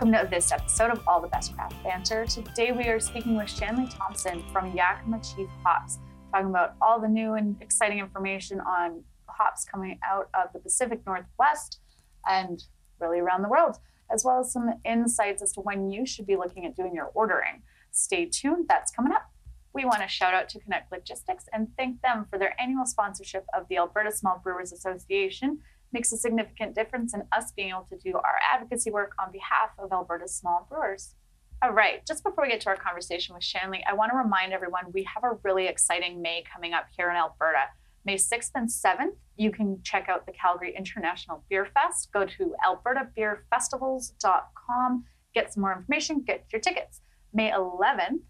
Welcome to this episode of All the Best Craft Banter. Today we are speaking with Shanley Thompson from Yakima Chief Hops, talking about all the new and exciting information on hops coming out of the Pacific Northwest and really around the world, as well as some insights as to when you should be looking at doing your ordering. Stay tuned, that's coming up. We want to shout out to Connect Logistics and thank them for their annual sponsorship of the Alberta Small Brewers Association makes a significant difference in us being able to do our advocacy work on behalf of Alberta's small brewers. All right, just before we get to our conversation with Shanley, I want to remind everyone we have a really exciting May coming up here in Alberta. May 6th and 7th, you can check out the Calgary International Beer Fest. Go to albertabeerfestivals.com, get some more information, get your tickets. May 11th,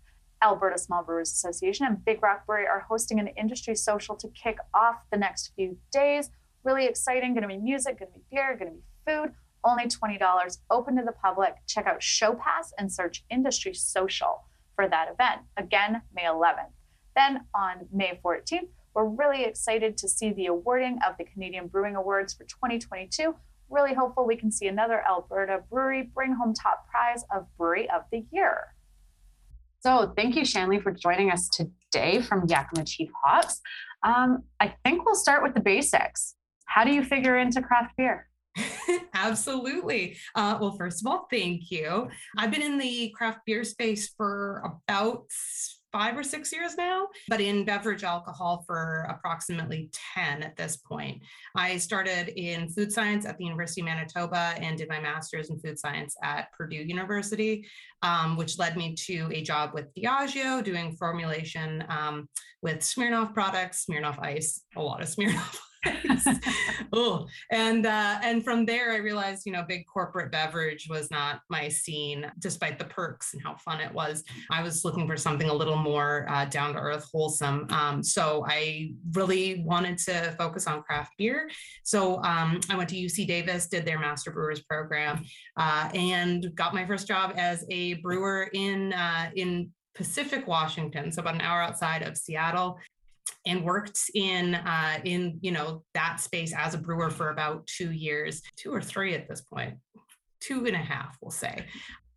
Alberta Small Brewers Association and Big Rock Brewery are hosting an industry social to kick off the next few days really exciting. Going to be music, going to be beer, going to be food. Only $20, open to the public. Check out Show Pass and search Industry Social for that event. Again, May 11th. Then on May 14th, we're really excited to see the awarding of the Canadian Brewing Awards for 2022. Really hopeful we can see another Alberta brewery bring home top prize of Brewery of the Year. So, thank you, Shanley, for joining us today from Yakima Chief Hops. Um, I think we'll start with the basics. How do you figure into craft beer? Absolutely. Uh, well, first of all, thank you. I've been in the craft beer space for about five or six years now, but in beverage alcohol for approximately 10 at this point. I started in food science at the University of Manitoba and did my master's in food science at Purdue University, um, which led me to a job with Diageo doing formulation um, with Smirnoff products, Smirnoff Ice, a lot of Smirnoff oh, and uh, and from there, I realized, you know, big corporate beverage was not my scene, despite the perks and how fun it was. I was looking for something a little more uh, down to earth, wholesome. Um, so I really wanted to focus on craft beer. So um, I went to UC Davis, did their Master Brewers program, uh, and got my first job as a brewer in uh, in Pacific Washington, so about an hour outside of Seattle and worked in uh, in you know that space as a brewer for about two years, two or three at this point, two and a half, we'll say.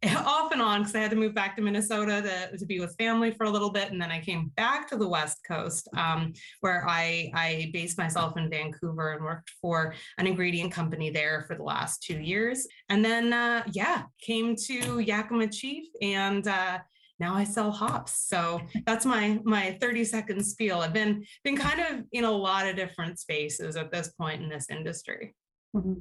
Off and on, because I had to move back to Minnesota to, to be with family for a little bit, and then I came back to the West Coast, um, where I I based myself in Vancouver and worked for an ingredient company there for the last two years, and then uh, yeah, came to Yakima Chief and. Uh, now I sell hops. So that's my my 30 second spiel. I've been been kind of in a lot of different spaces at this point in this industry. Mm-hmm.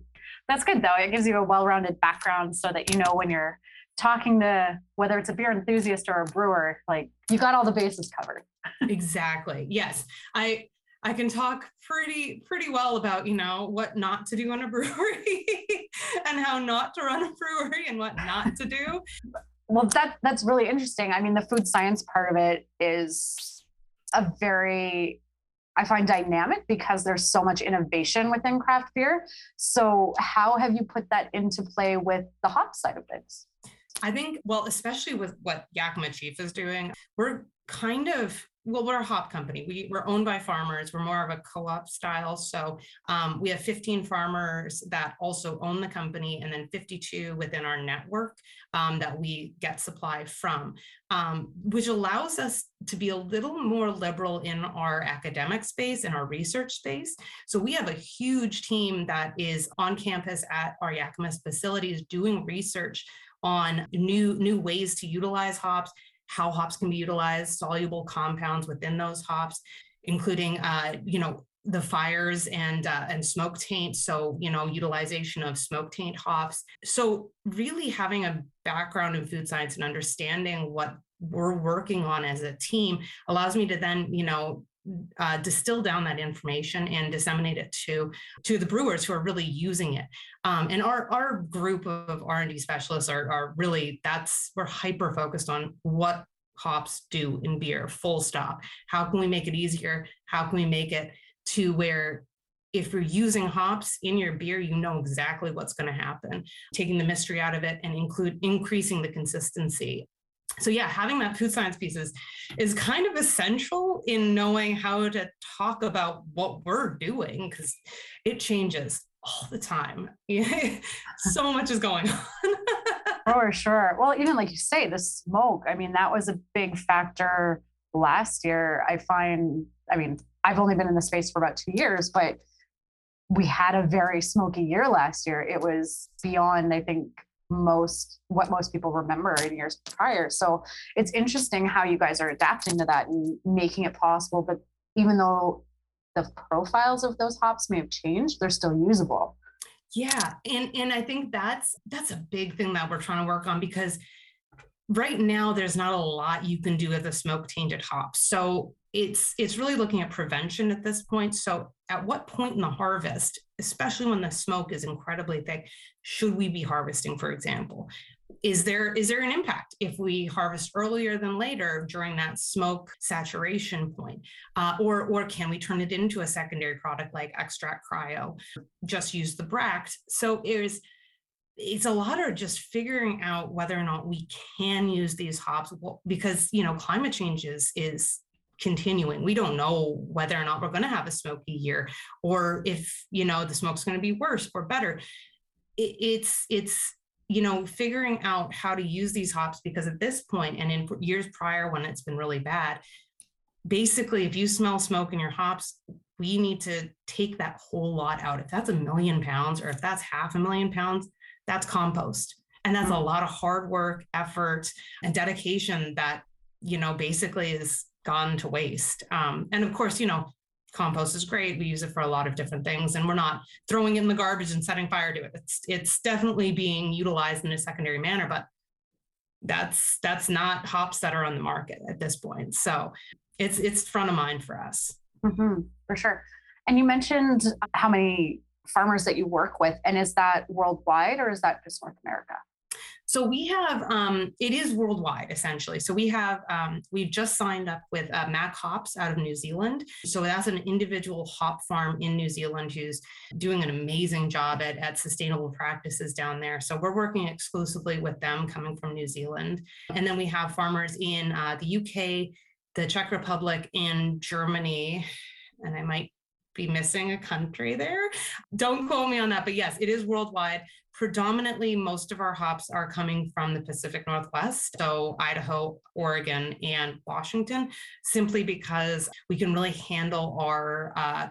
That's good though. It gives you a well-rounded background so that you know when you're talking to whether it's a beer enthusiast or a brewer, like you got all the bases covered. exactly. Yes. I I can talk pretty pretty well about you know what not to do in a brewery and how not to run a brewery and what not to do well that that's really interesting. I mean the food science part of it is a very i find dynamic because there's so much innovation within craft beer. So how have you put that into play with the hop side of things? I think well especially with what yakima chief is doing we're kind of well, we're a hop company. We, we're owned by farmers. We're more of a co-op style. So um, we have 15 farmers that also own the company, and then 52 within our network um, that we get supply from, um, which allows us to be a little more liberal in our academic space and our research space. So we have a huge team that is on campus at our Yakima facilities doing research on new new ways to utilize hops how hops can be utilized, soluble compounds within those hops, including, uh, you know, the fires and uh, and smoke taint. So you know utilization of smoke taint hops. So really having a background in food science and understanding what we're working on as a team allows me to then you know uh, distill down that information and disseminate it to to the brewers who are really using it. Um, and our our group of R and D specialists are are really that's we're hyper focused on what hops do in beer. Full stop. How can we make it easier? How can we make it to where if you're using hops in your beer, you know exactly what's going to happen. Taking the mystery out of it and include increasing the consistency so yeah having that food science piece is, kind of essential in knowing how to talk about what we're doing because it changes all the time. so much is going on. For sure. Well, even like you say, the smoke, I mean, that was a big factor last year. I find, I mean, I've only been in the space for about two years, but we had a very smoky year last year. It was beyond, I think, most what most people remember in years prior. So it's interesting how you guys are adapting to that and making it possible. But even though the profiles of those hops may have changed, they're still usable. Yeah, and and I think that's that's a big thing that we're trying to work on because right now there's not a lot you can do with a smoke tainted hop. So it's it's really looking at prevention at this point. So at what point in the harvest, especially when the smoke is incredibly thick, should we be harvesting, for example? is there is there an impact if we harvest earlier than later during that smoke saturation point uh, or or can we turn it into a secondary product like extract cryo just use the bract so it's it's a lot of just figuring out whether or not we can use these hops because you know climate change is is continuing we don't know whether or not we're going to have a smoky year or if you know the smoke's going to be worse or better it, it's it's you know, figuring out how to use these hops because at this point and in years prior when it's been really bad, basically, if you smell smoke in your hops, we need to take that whole lot out. If that's a million pounds or if that's half a million pounds, that's compost. And that's a mm. lot of hard work, effort, and dedication that, you know, basically is gone to waste. Um, and of course, you know, compost is great. We use it for a lot of different things, and we're not throwing it in the garbage and setting fire to it. It's it's definitely being utilized in a secondary manner, but that's that's not hops that are on the market at this point. So it's it's front of mind for us. Mm-hmm, for sure. And you mentioned how many farmers that you work with, and is that worldwide or is that just North America? So we have, um, it is worldwide essentially. So we have, um, we've just signed up with uh, Mac Hops out of New Zealand. So that's an individual hop farm in New Zealand who's doing an amazing job at, at sustainable practices down there. So we're working exclusively with them coming from New Zealand. And then we have farmers in uh, the UK, the Czech Republic, and Germany. And I might be missing a country there. Don't quote me on that, but yes, it is worldwide predominantly most of our hops are coming from the Pacific Northwest, so Idaho, Oregon, and Washington, simply because we can really handle our uh,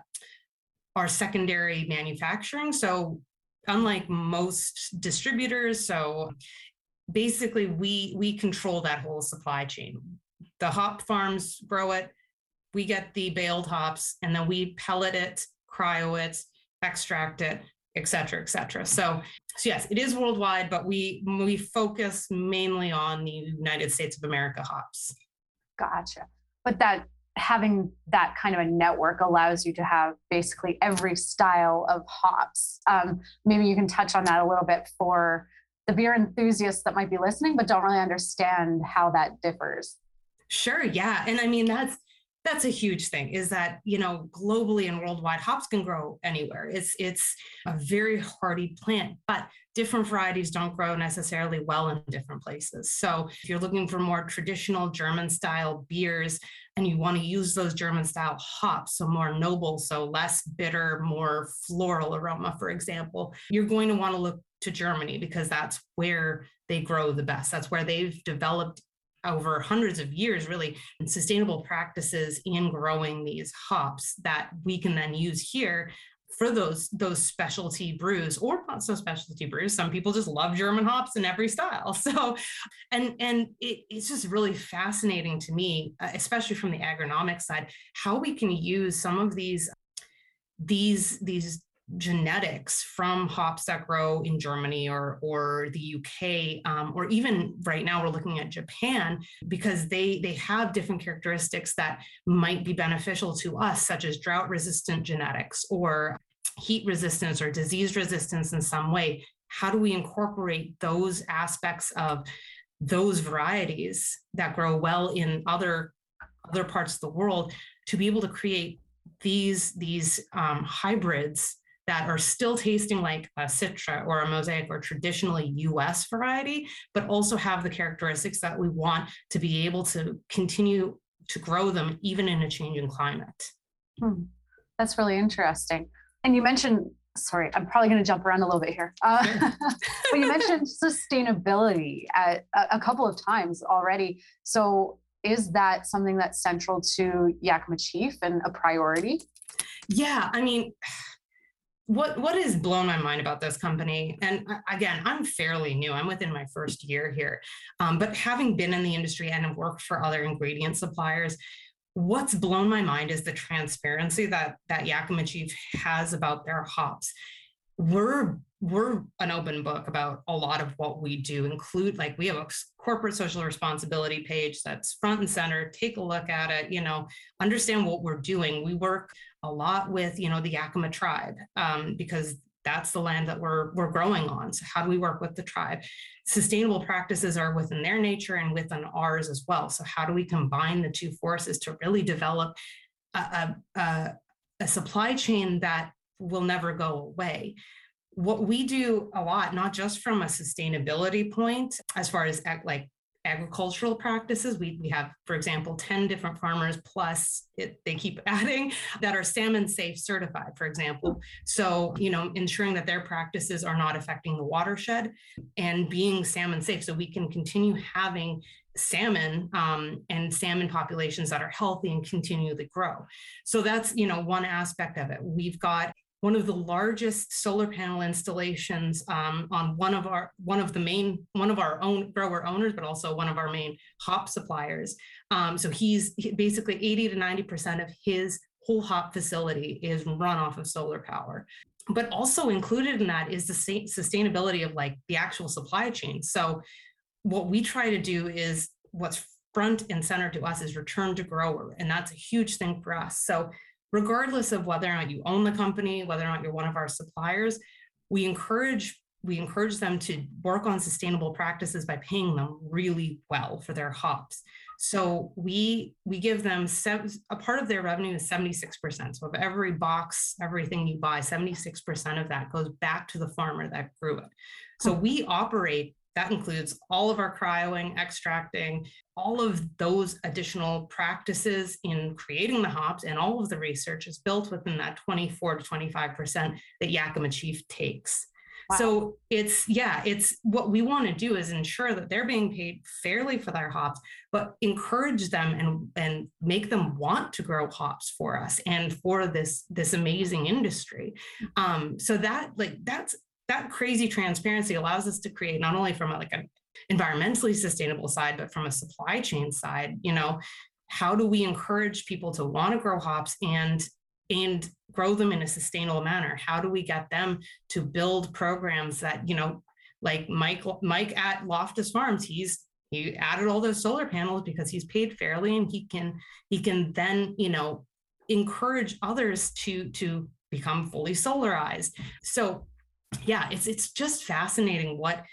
our secondary manufacturing. So unlike most distributors, so basically we we control that whole supply chain. The hop farms grow it, we get the baled hops, and then we pellet it, cryo it, extract it, et cetera, et cetera. So, so yes, it is worldwide, but we we focus mainly on the United States of America hops. Gotcha. But that having that kind of a network allows you to have basically every style of hops. Um, maybe you can touch on that a little bit for the beer enthusiasts that might be listening, but don't really understand how that differs. Sure. Yeah. And I mean, that's that's a huge thing is that you know globally and worldwide hops can grow anywhere. It's it's a very hardy plant but different varieties don't grow necessarily well in different places. So if you're looking for more traditional german style beers and you want to use those german style hops so more noble so less bitter more floral aroma for example you're going to want to look to germany because that's where they grow the best. That's where they've developed over hundreds of years, really, and sustainable practices in growing these hops that we can then use here for those those specialty brews or not so specialty brews. Some people just love german hops in every style. So and and it, it's just really fascinating to me uh, especially from the agronomic side how we can use some of these these these genetics from hops that grow in Germany or or the UK um, or even right now we're looking at Japan because they they have different characteristics that might be beneficial to us such as drought resistant genetics or heat resistance or disease resistance in some way. How do we incorporate those aspects of those varieties that grow well in other other parts of the world to be able to create these these um, hybrids that are still tasting like a Citra or a Mosaic or traditionally US variety, but also have the characteristics that we want to be able to continue to grow them even in a changing climate. Hmm. That's really interesting. And you mentioned sorry, I'm probably going to jump around a little bit here. Uh, sure. but you mentioned sustainability at a, a, couple of times already. So is that something that's central to Yakima Chief and a priority? Yeah, I mean, what what has blown my mind about this company and again i'm fairly new i'm within my first year here um, but having been in the industry and worked for other ingredient suppliers what's blown my mind is the transparency that that yakima chief has about their hops. We're we're an open book about a lot of what we do include like we have a corporate social responsibility page that's front and center take a look at it you know understand what we're doing. We work a lot with you know the yakima tribe um, because that's the land that we're we're growing on. So how do we work with the tribe? Sustainable practices are within their nature and within ours as well. So how do we combine the two forces to really develop a, a, a supply chain that will never go away? What we do a lot, not just from a sustainability point, as far as like agricultural practices. We, we have, for example, 10 different farmers plus it, they keep adding that are salmon safe certified, for example. So, you know, ensuring that their practices are not affecting the watershed and being salmon safe so we can continue having salmon um, and salmon populations that are healthy and continually grow. So that's, you know, one aspect of it. We've got one of the largest solar panel installations um, on one of our one of the main one of our own grower owners, but also one of our main hop suppliers. Um, so he's basically 80 to 90 percent of his whole hop facility is run off of solar power. But also included in that is the sustainability of like the actual supply chain. So what we try to do is what's front and center to us is return to grower, and that's a huge thing for us. So regardless of whether or not you own the company, whether or not you're one of our suppliers, we encourage we encourage them to work on sustainable practices by paying them really well for their hops. So we we give them a part of their revenue is 76%. So of every box, everything you buy, 76% of that goes back to the farmer that grew it. So we operate that includes all of our cryoing, extracting, all of those additional practices in creating the hops, and all of the research is built within that 24 to 25% that Yakima Chief takes. Wow. So it's yeah, it's what we want to do is ensure that they're being paid fairly for their hops, but encourage them and and make them want to grow hops for us and for this this amazing industry. Mm. Um, so that like that's that crazy transparency allows us to create not only from a, like an environmentally sustainable side, but from a supply chain side, you know, how do we encourage people to want to grow hops and and grow them in a sustainable manner? How do we get them to build programs that, you know, like Mike Mike at Loftus Farms, he's he added all those solar panels because he's paid fairly and he can he can then, you know, encourage others to to become fully solarized. So yeah, it's it's just fascinating what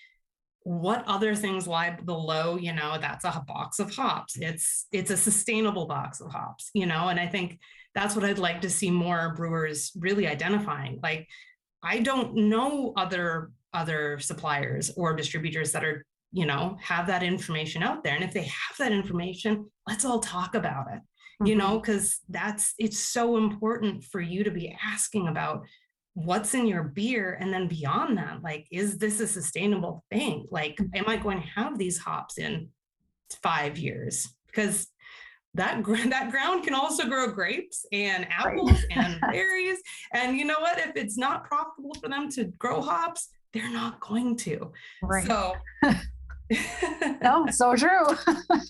what other things lie below you know that's a box of hops. It's it's a sustainable box of hops you know and i think that's what i'd like to see more brewers really identifying. Like i don't know other other suppliers or distributors that are you know have that information out there. And if they have that information let's all talk about it mm-hmm. you know because that's it's so important for you to be asking about what's in your beer? And then beyond that like is this a sustainable thing? Like mm-hmm. am i going to have these hops in five years? Because that that ground can also grow grapes and apples right. and berries. And you know what? If it's not profitable for them to grow hops they're not going to. Right. so no so true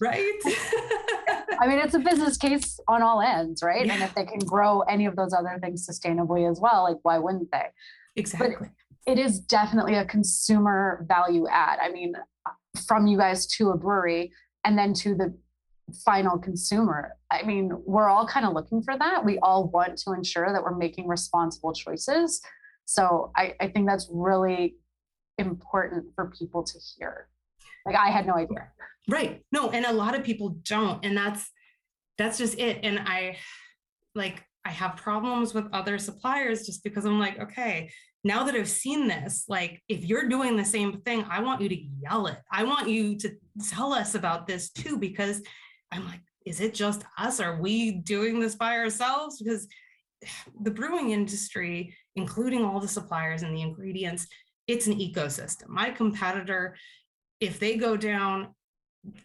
right I mean, it's a business case on all ends, right? Yeah. And if they can grow any of those other things sustainably as well, like why wouldn't they? Exactly. But it is definitely a consumer value add. I mean, from you guys to a brewery and then to the final consumer. I mean, we're all kind of looking for that. We all want to ensure that we're making responsible choices. So I, I think that's really important for people to hear. Like I had no idea. Right. No, and a lot of people don't. And that's that's just it. And I like I have problems with other suppliers just because I'm like, okay, now that I've seen this, like if you're doing the same thing, I want you to yell it. I want you to tell us about this too, because I'm like, is it just us? Are we doing this by ourselves? Because the brewing industry, including all the suppliers and the ingredients, it's an ecosystem. My competitor, if they go down,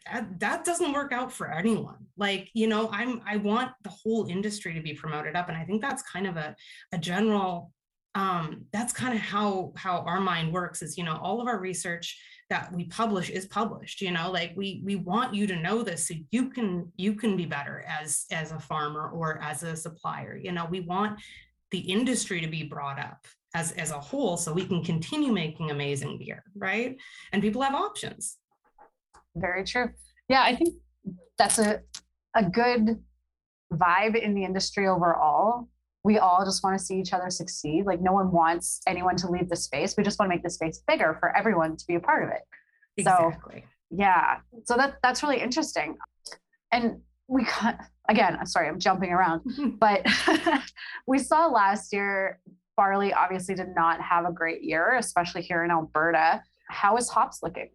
that, that doesn't work out for anyone. Like, you know, I'm I want the whole industry to be promoted up. And I think that's kind of a, a general um, that's kind of how how our mind works is you know all of our research that we publish is published you know like we we want you to know this so you can you can be better as as a farmer or as a supplier you know we want the industry to be brought up as as a whole so we can continue making amazing beer right and people have options very true yeah i think that's a a good vibe in the industry overall we all just want to see each other succeed. Like no one wants anyone to leave the space. We just want to make the space bigger for everyone to be a part of it. Exactly. So, yeah. So that that's really interesting. And we again, sorry, I'm jumping around, but we saw last year barley obviously did not have a great year, especially here in Alberta. How is hops looking?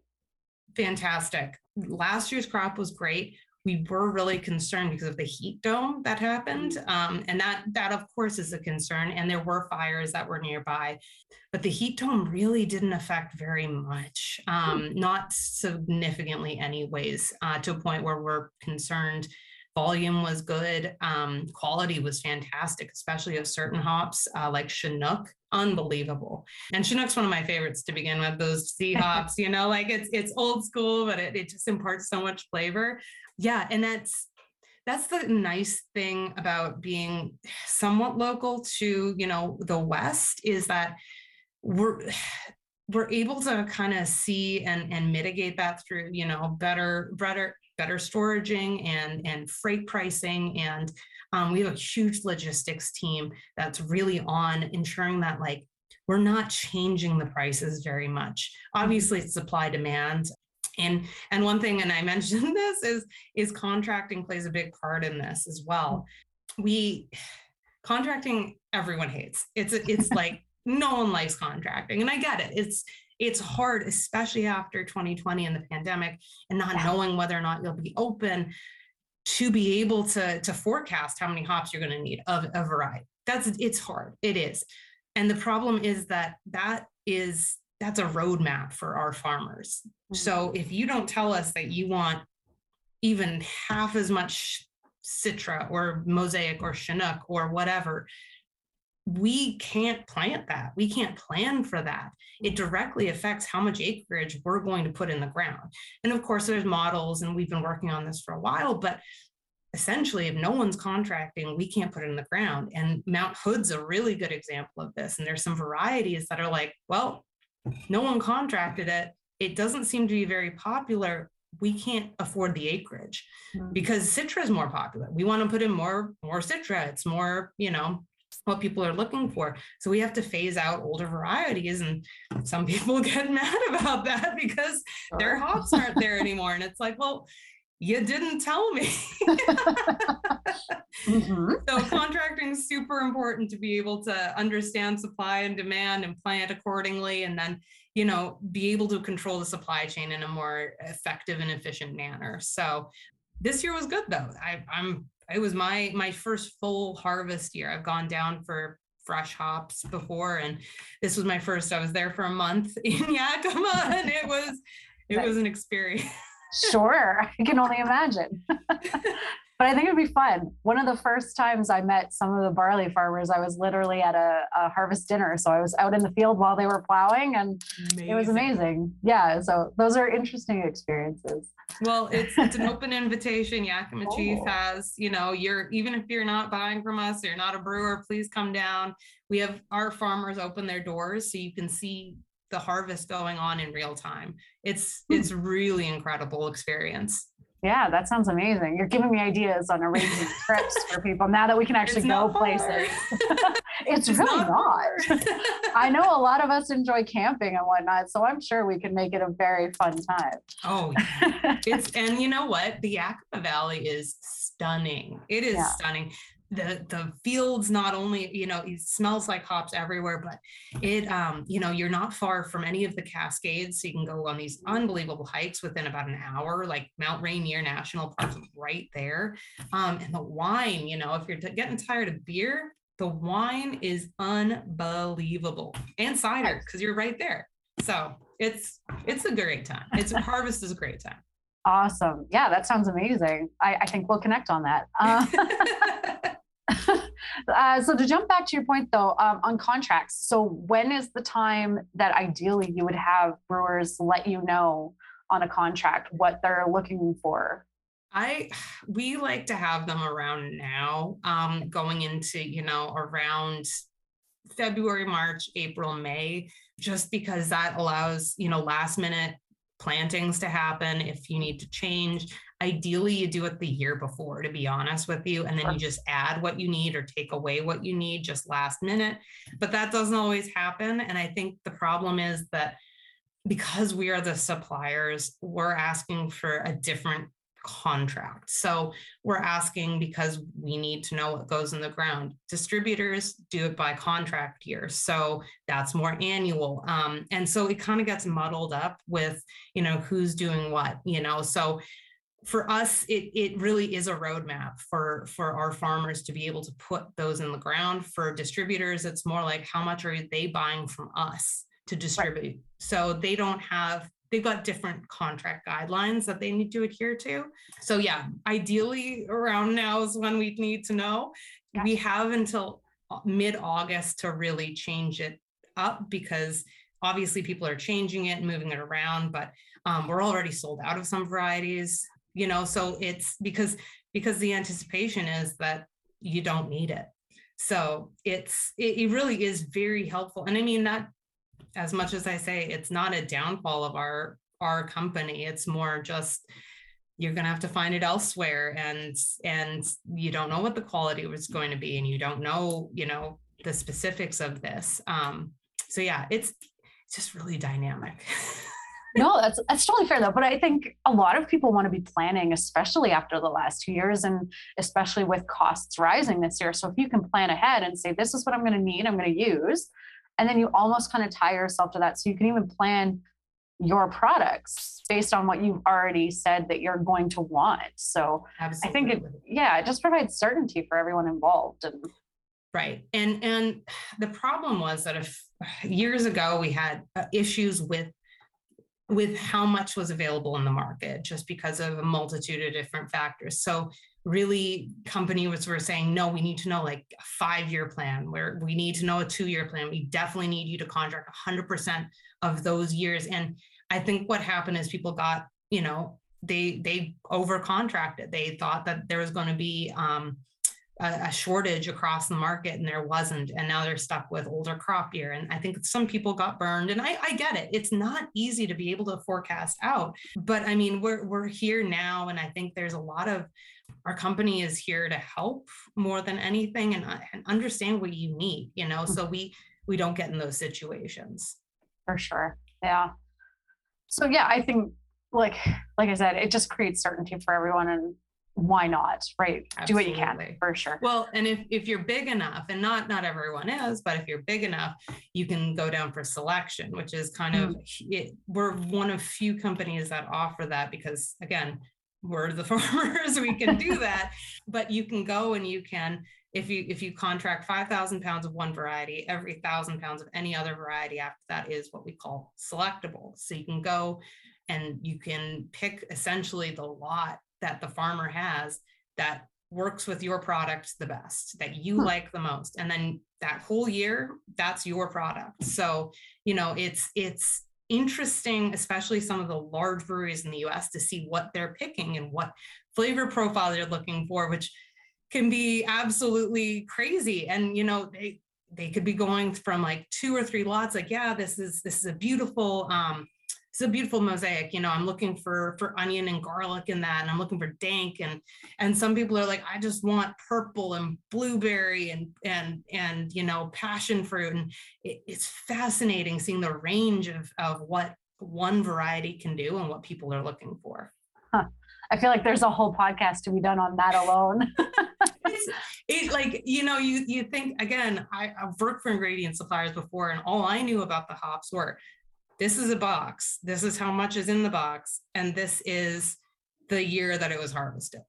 Fantastic. Last year's crop was great we were really concerned because of the heat dome that happened mm. um, and that that of course is a concern and there were fires that were nearby but the heat dome really didn't affect very much um, not significantly anyways uh, to a point where we're concerned volume was good um, quality was fantastic especially of certain hops uh, like chinook unbelievable. And chinook's one of my favorites to begin with those C hops you know like it's it's old school but it, it just imparts so much flavor. Yeah and that's that's the nice thing about being somewhat local to you know the west is that we're we're able to kind of see and and mitigate that through you know better better better storaging and and freight pricing. And um, we have a huge logistics team that's really on ensuring that like we're not changing the prices very much. Obviously it's supply demand. And and one thing and i mentioned this is is contracting plays a big part in this as well. We contracting everyone hates. It's it's like no one likes contracting. And i get it. It's it's hard especially after 2020 and the pandemic and not yeah. knowing whether or not you'll be open to be able to to forecast how many hops you're going to need of a variety that's it's hard it is and the problem is that that is that's a roadmap for our farmers. Mm-hmm. So if you don't tell us that you want even half as much Citra or Mosaic or Chinook or whatever, we can't plant that. We can't plan for that. It mm-hmm. directly affects how much acreage we're going to put in the ground. And of course, there's models, and we've been working on this for a while, but essentially, if no one's contracting, we can't put it in the ground. And Mount Hood's a really good example of this. And there's some varieties that are like, well, no one contracted it. It doesn't seem to be very popular. We can't afford the acreage mm-hmm. because Citra is more popular. We want to put in more more Citra. It's more, you know, what people are looking for. So we have to phase out older varieties. And some people get mad about that because their hops aren't there anymore. And it's like, well, you didn't tell me. mm-hmm. So contracting is super important to be able to understand supply and demand and plan accordingly, and then you know be able to control the supply chain in a more effective and efficient manner. So this year was good though. I, I'm it was my my first full harvest year. I've gone down for fresh hops before, and this was my first. I was there for a month in Yakima, and it was it was an experience sure, I can only imagine. but I think it'd be fun. One of the first times I met some of the barley farmers, I was literally at a, a harvest dinner. So I was out in the field while they were plowing and amazing. it was amazing. Yeah. So those are interesting experiences. Well, it's it's an open invitation. Yakima oh. Chief has, you know, you're even if you're not buying from us, you're not a brewer, please come down. We have our farmers open their doors so you can see the harvest going on in real time. It's hmm. it's really incredible experience. Yeah, that sounds amazing. You're giving me ideas on arranging trips for people now that we can actually go places. it's, it's, really not. not. I know a lot of us enjoy camping and whatnot, so I'm sure we can make it a very fun time. Oh, yeah. it's and you know what? The Yakima Valley is stunning. It is yeah. stunning the the fields not only you know it smells like hops everywhere but it um you know you're not far from any of the cascades so you can go on these unbelievable hikes within about an hour like mount rainier national park right there um and the wine you know if you're t- getting tired of beer the wine is unbelievable and cider because you're right there. So it's it's a great time. It's harvest is a great time. Awesome. Yeah, that sounds amazing. I, I think we'll connect on that. Uh, uh, so to jump back to your point though, um, on contracts. So when is the time that ideally you would have brewers let you know on a contract what they're looking for? I we like to have them around now, um, going into you know around February, March, April, May, just because that allows you know last minute plantings to happen if you need to change. Ideally, you do it the year before, to be honest with you, and then you just add what you need or take away what you need just last minute. But that doesn't always happen. And I think the problem is that because we are the suppliers, we're asking for a different contract. So we're asking because we need to know what goes in the ground. Distributors do it by contract year. So that's more annual. Um, and so it kind of gets muddled up with, you know, who's doing what, you know. So for us, it, it really is a roadmap for, for our farmers to be able to put those in the ground. For distributors, it's more like how much are they buying from us to distribute? Right. So they don't have they've got different contract guidelines that they need to adhere to. So yeah, ideally around now is when we need to know. Yeah. We have until uh, mid-August to really change it up because obviously people are changing it and moving it around, but um, we're already sold out of some varieties, you know, so it's because because the anticipation is that you don't need it. So it's it, it really is very helpful. And I mean that as much as I say it's not a downfall of our our company, it's more just you're going to have to find it elsewhere and and you don't know what the quality was going to be and you don't know you know the specifics of this um so yeah it's it's just really dynamic no that's that's totally fair though but i think a lot of people want to be planning especially after the last two years and especially with costs rising this year so if you can plan ahead and say this is what i'm going to need i'm going to use and then you almost kind of tie yourself to that so you can even plan your products based on what you've already said that you're going to want so Absolutely. i think it yeah it just provides certainty for everyone involved and right and and the problem was that if years ago we had uh, issues with with how much was available in the market just because of a multitude of different factors. So really companies were saying no we need to know like a five year plan where we need to know a two year plan. We definitely need you to contract 100% of those years. And i think what happened is people got you know they they over contracted they thought that there was going to be um, a, shortage across the market and there wasn't and now they're stuck with older crop year. And i think some people got burned and I, I get it. It's not easy to be able to forecast out but i mean we're we're here now and i think there's a lot of our company is here to help more than anything and, uh, and understand what you need you know so we we don't get in those situations. For sure. Yeah. So yeah i think like like i said it just creates certainty for everyone and why not right Absolutely. do what you can for sure well and if if you're big enough and not not everyone is but if you're big enough you can go down for selection which is kind mm. of it, we're one of few companies that offer that because again we're the farmers we can do that but you can go and you can if you if you contract 5000 pounds of one variety every 1000 pounds of any other variety after that is what we call selectable so you can go and you can pick essentially the lot that the farmer has that works with your product the best that you hmm. like the most and then that whole year that's your product so you know it's it's interesting, especially some of the large breweries in the US, to see what they're picking and what flavor profile they're looking for, which can be absolutely crazy. And you know, they they could be going from like two or three lots, like, yeah, this is this is a beautiful um, it's a beautiful mosaic you know i'm looking for for onion and garlic in that and i'm looking for dank and and some people are like i just want purple and blueberry and and and you know passion fruit and it, it's fascinating seeing the range of of what one variety can do and what people are looking for. Huh. i feel like there's a whole podcast to be done on that alone. It's it like you know you you think again I, i've worked for ingredient suppliers before and all i knew about the hops were this is a box. This is how much is in the box. And this is the year that it was harvested.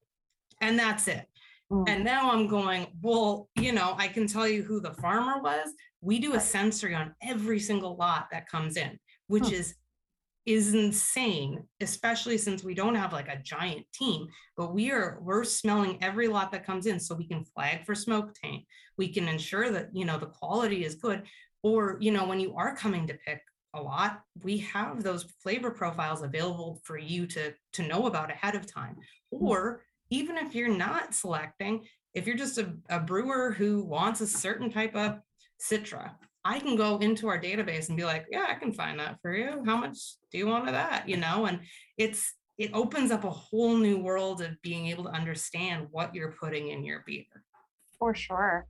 And that's it. Mm. And now I'm going, well, you know, I can tell you who the farmer was. We do a sensory on every single lot that comes in, which is is insane, especially since we don't have like a giant team, but we are we're smelling every lot that comes in so we can flag for smoke taint. We can ensure that, you know, the quality is good. Or, you know, when you are coming to pick a lot, we have those flavor profiles available for you to to know about ahead of time. Hmm. Or even if you're not selecting, if you're just a, a brewer who wants a certain type of citra, I can go into our database and be like, yeah, I can find that for you. How much do you want of that? You know, and it's it opens up a whole new world of being able to understand what you're putting in your beer. For sure.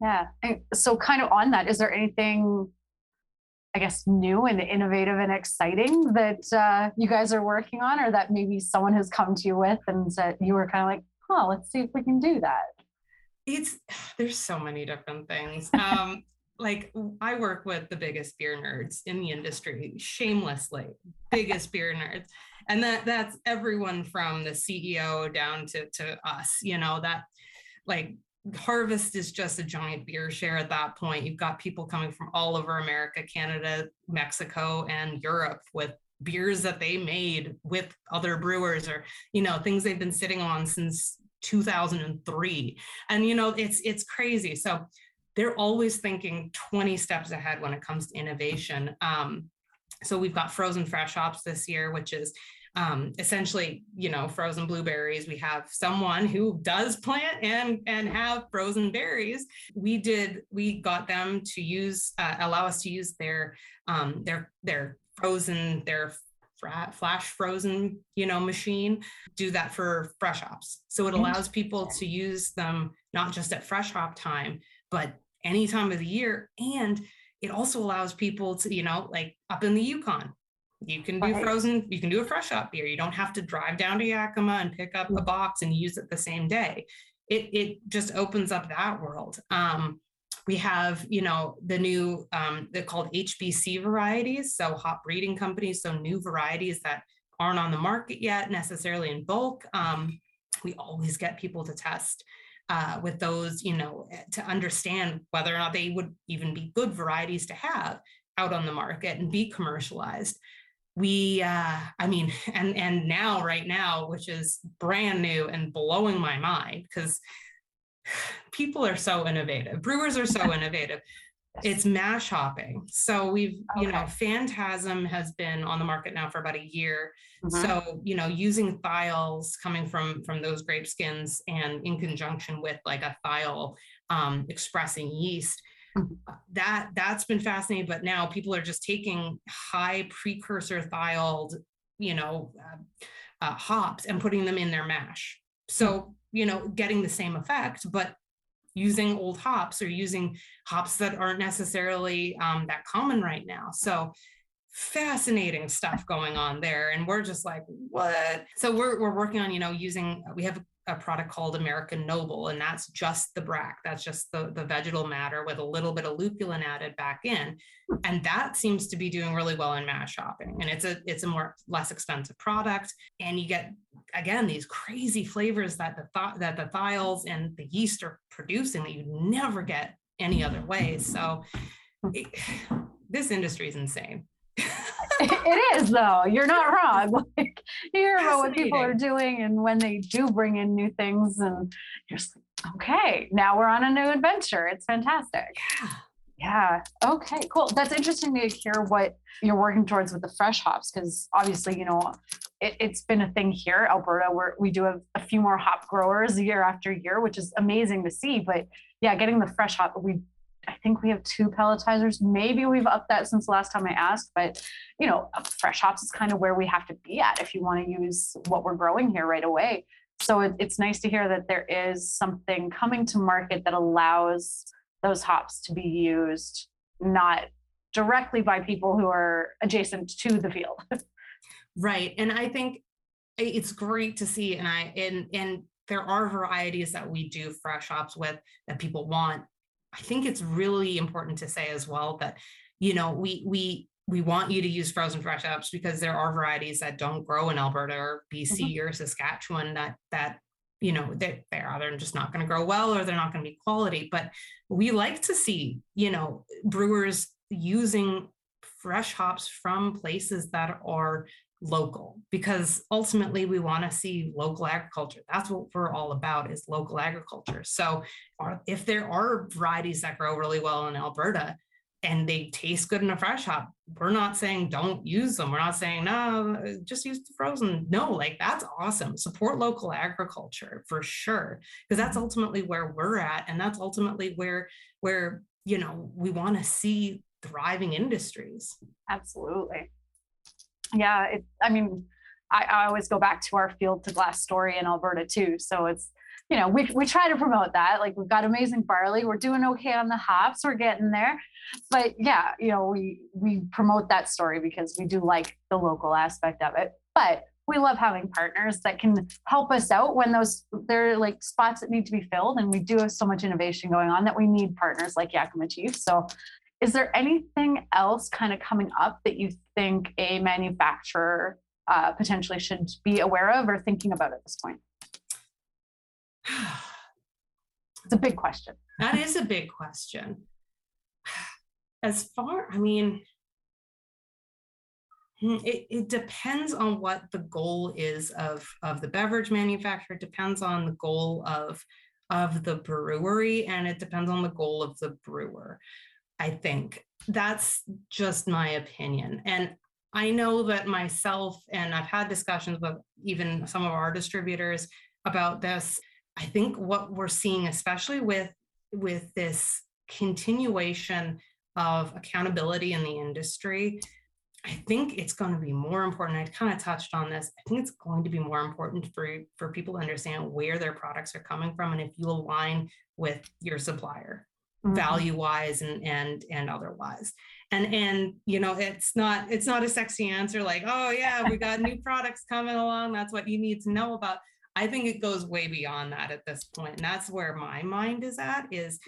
Yeah. And so kind of on that, is there anything I guess new and innovative and exciting that uh, you guys are working on, or that maybe someone has come to you with and said you were kind of like, "Oh, let's see if we can do that." It's there's so many different things. Um, like I work with the biggest beer nerds in the industry, shamelessly, biggest beer nerds. And that that's everyone from the CEO down to to us, you know, that like harvest is just a giant beer share at that point. You've got people coming from all over America, Canada, Mexico, and Europe with beers that they made with other brewers or, you know, things they've been sitting on since 2003. And you know, it's it's crazy. So they're always thinking 20 steps ahead when it comes to innovation. Um, so we've got frozen fresh hops this year, which is um, essentially, you know, frozen blueberries. We have someone who does plant and and have frozen berries. We did. We got them to use uh, allow us to use their um, their their frozen their flash frozen you know machine do that for fresh hops so it allows people to use them not just at fresh hop time but any time of the year. And it also allows people to, you know, like up in the Yukon, you can do right. frozen, you can do a fresh hop beer. You don't have to drive down to Yakima and pick up a mm. box and use it the same day. It, it just opens up that world. Um, we have, you know, the new, um, they're called HBC varieties. So hop breeding companies. So new varieties that aren't on the market yet necessarily in bulk. Um, we always get people to test uh, with those, you know, eh, to understand whether or not they would even be good varieties to have out on the market and be commercialized. We, uh, I mean, and and now, right now, which is brand new and blowing my mind because people are so innovative. Brewers are so innovative it's mash hopping. So we've, okay. you know, Phantasm has been on the market now for about a year. Mm-hmm. So, you know, using thiols coming from from those grape skins and in conjunction with like a thiol um, expressing yeast, that that's been fascinating. But now people are just taking high precursor thioled, you know, uh, uh, hops and putting them in their mash. So, you know, getting the same effect, but using old hops or using hops that aren't necessarily um, that common right now. So fascinating stuff going on there. And we're just like, what? So we're, we're working on, you know, using, we have a product called American Noble, and that's just the bract. That's just the, the vegetal matter with a little bit of lupulin added back in. And that seems to be doing really well in mash hopping. And it's a it's a more less expensive product. And you get again these crazy flavors that the th- that the thiols and the yeast are producing that you never get any other way. So it, this industry is insane. It is though. You're not wrong. Like you hear about what people are doing and when they do bring in new things and you're just like, okay, now we're on a new adventure. It's fantastic. Yeah. Yeah. Okay, cool. That's interesting to hear what you're working towards with the fresh hops because obviously, you know, it, has been a thing here, Alberta, where we do have a few more hop growers year after year, which is amazing to see. But yeah, getting the fresh hop, we I think we have two pelletizers. Maybe we've upped that since the last time I asked, but you know, fresh hops is kind of where we have to be at if you want to use what we're growing here right away. So it, it's nice to hear that there is something coming to market that allows those hops to be used not directly by people who are adjacent to the field. right. And I think it's great to see and I and and there are varieties that we do fresh hops with that people want I think it's really important to say as well that, you know, we we we want you to use frozen fresh hops because there are varieties that don't grow in Alberta or BC mm-hmm. or Saskatchewan that that you know they, they're either just not going to grow well or they're not going to be quality but we like to see you know brewers using fresh hops from places that are local because ultimately we want to see local agriculture. That's what we're all about is local agriculture. So if there are varieties that grow really well in alberta and they taste good in a fresh hop we're not saying don't use them. We're not saying no just use the frozen. No like that's awesome. Support local agriculture for sure because that's ultimately where we're at and that's ultimately where where you know we want to see thriving industries. Absolutely yeah it, i mean I, I always go back to our field to glass story in alberta too so it's you know, we, we try to promote that. Like we've got amazing barley. We're doing okay on the hops. We're getting there. But yeah, you know, we we promote that story because we do like the local aspect of it. But we love having partners that can help us out when those there are like spots that need to be filled. And we do have so much innovation going on that we need partners like Yakima Chief. So is there anything else kind of coming up that you think a manufacturer uh, potentially should be aware of or thinking about at this point? it's a big question. That is a big question. As far, I mean, hmm, it, it depends on what the goal is of, of the beverage manufacturer. It depends on the goal of, of the brewery, and it depends on the goal of the brewer. I think that's just my opinion. And I know that myself, and I've had discussions with even some of our distributors about this. I think what we're seeing, especially with with this continuation of accountability in the industry, I think it's going to be more important. I kind of touched on this. I think it's going to be more important for for people to understand where their products are coming from, and if you align with your supplier, mm-hmm. value wise and and and otherwise. And and you know, it's not it's not a sexy answer like, oh yeah, we got new products coming along. That's what you need to know about. I think it goes way beyond that at this. And that's where my mind is at is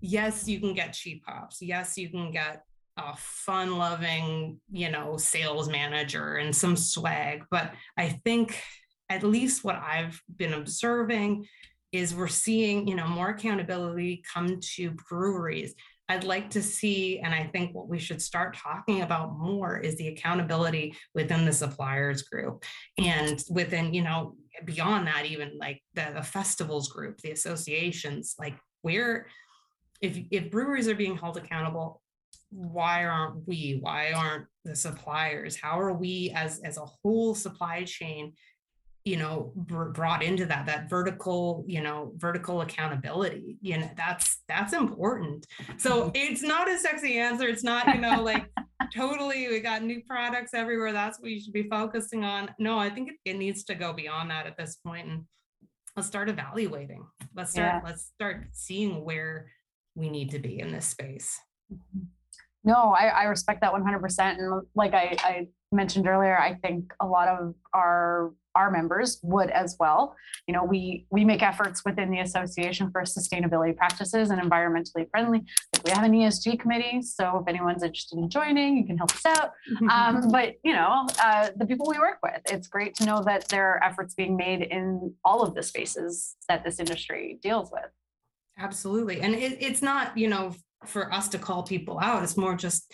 yes, you can get cheap hops. Yes, you can get a fun loving, you know, sales manager and some swag. But I think at least what I've been observing is we're seeing, you know, more accountability come to breweries. I'd like to see, and I think what we should start talking about more is the accountability within the suppliers group and within, you know, beyond that, even like the, the festivals group, the associations, like where if if breweries are being held accountable, why aren't we? Why aren't the suppliers? How are we as as a whole supply chain you know br- brought into that that vertical you know vertical accountability you know that's that's important. So it's not a sexy answer. It's not you know like totally we got new products everywhere. That's what you should be focusing on. No i think it, it needs to go beyond that at this point and let's start evaluating. Let's start yeah. let's start seeing where we need to be in this space. Mm-hmm. no i, I respect that 100% and like I, I mentioned earlier i think a lot of our our members would as well. You know, we we make efforts within the association for sustainability practices and environmentally friendly. Like we have an ESG committee, so if anyone's interested in joining, you can help us out. Um, but you know, uh, the people we work with, it's great to know that there are efforts being made in all of the spaces that this industry deals with. Absolutely, and it, it's not you know for us to call people out. It's more just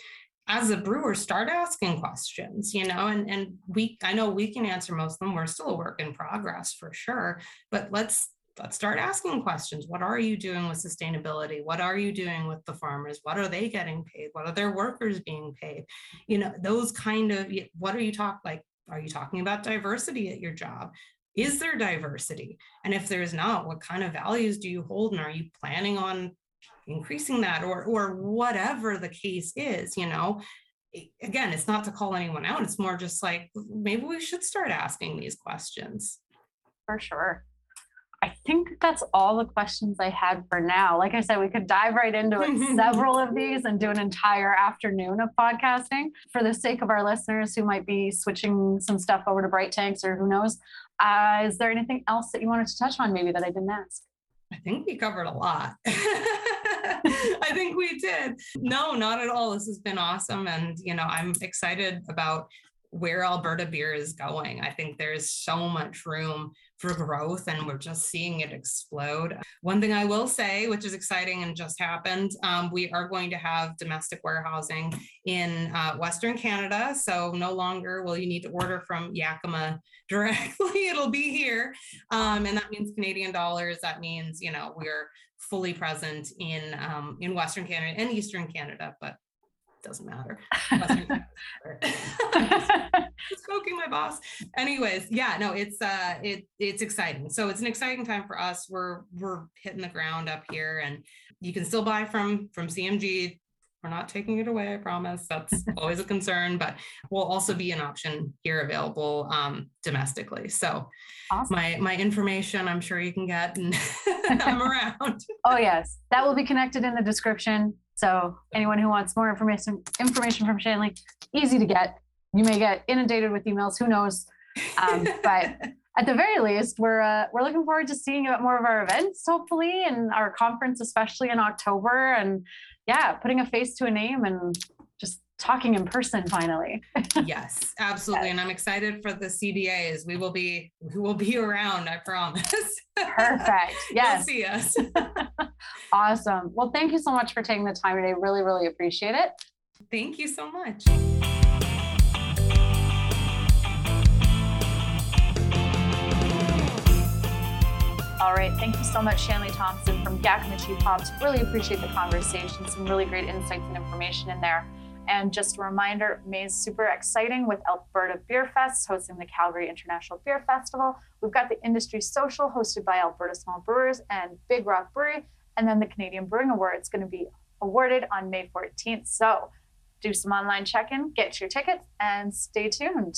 as a brewer start asking questions you know and and we i know we can answer most of them. We're still a work in progress for sure but let's let's start asking questions. What are you doing with sustainability? What are you doing with the farmers? What are they getting paid? What are their workers being paid? You know those kind of what are you talking like are you talking about diversity at your job? Is there diversity? And if there's not what kind of values do you hold? And are you planning on increasing that or or whatever the case is you know again it's not to call anyone out it's more just like maybe we should start asking these questions for sure I think that's all the questions I had for now. Like I said, we could dive right into it, several of these and do an entire afternoon of podcasting. For the sake of our listeners who might be switching some stuff over to Bright Tanks or who knows, uh, is there anything else that you wanted to touch on maybe that I didn't ask? I think we covered a lot. I think we did. No, not at all. This has been awesome. And, you know, I'm excited about where Alberta beer is going. I think there's so much room for growth and we're just seeing it explode. One thing I will say, which is exciting and just happened, um, we are going to have domestic warehousing in uh, Western Canada. So no longer will you need to order from Yakima directly. It'll be here. Um, and that means Canadian dollars. That means, you know, we're fully present in um, in Western Canada and Eastern Canada, but doesn't matter. Smoking my boss. Anyways, yeah, no, it's uh it it's exciting. So it's an exciting time for us. We're we're hitting the ground up here and you can still buy from from CMG. We're not taking it away, I promise. That's always a concern, but will also be an option here available um, domestically. So awesome. my my information I'm sure you can get and I'm around. oh yes. That will be connected in the description. So anyone who wants more information information from Shanley, easy to get. You may get inundated with emails. Who knows? Um, but at the very least, we're uh, we're looking forward to seeing you at more of our events, hopefully, and our conference, especially in October. And yeah, putting a face to a name and talking in person finally. yes, absolutely. Yes. And I'm excited for the CBAs. We will be we will be around, I promise. Perfect. Yes. See us. awesome. Well, thank you so much for taking the time today. Really, really appreciate it. Thank you so much. All right. Thank you so much, Shanley Thompson from Yakima Chief Hops. Really appreciate the conversation. Some really great insights and information in there. And just a reminder, May is super exciting with Alberta Beer Fest hosting the Calgary International Beer Festival. We've got the Industry Social hosted by Alberta Small Brewers and Big Rock Brewery. And then the Canadian Brewing Award is going to be awarded on May 14th. So do some online check in, get your tickets, and stay tuned.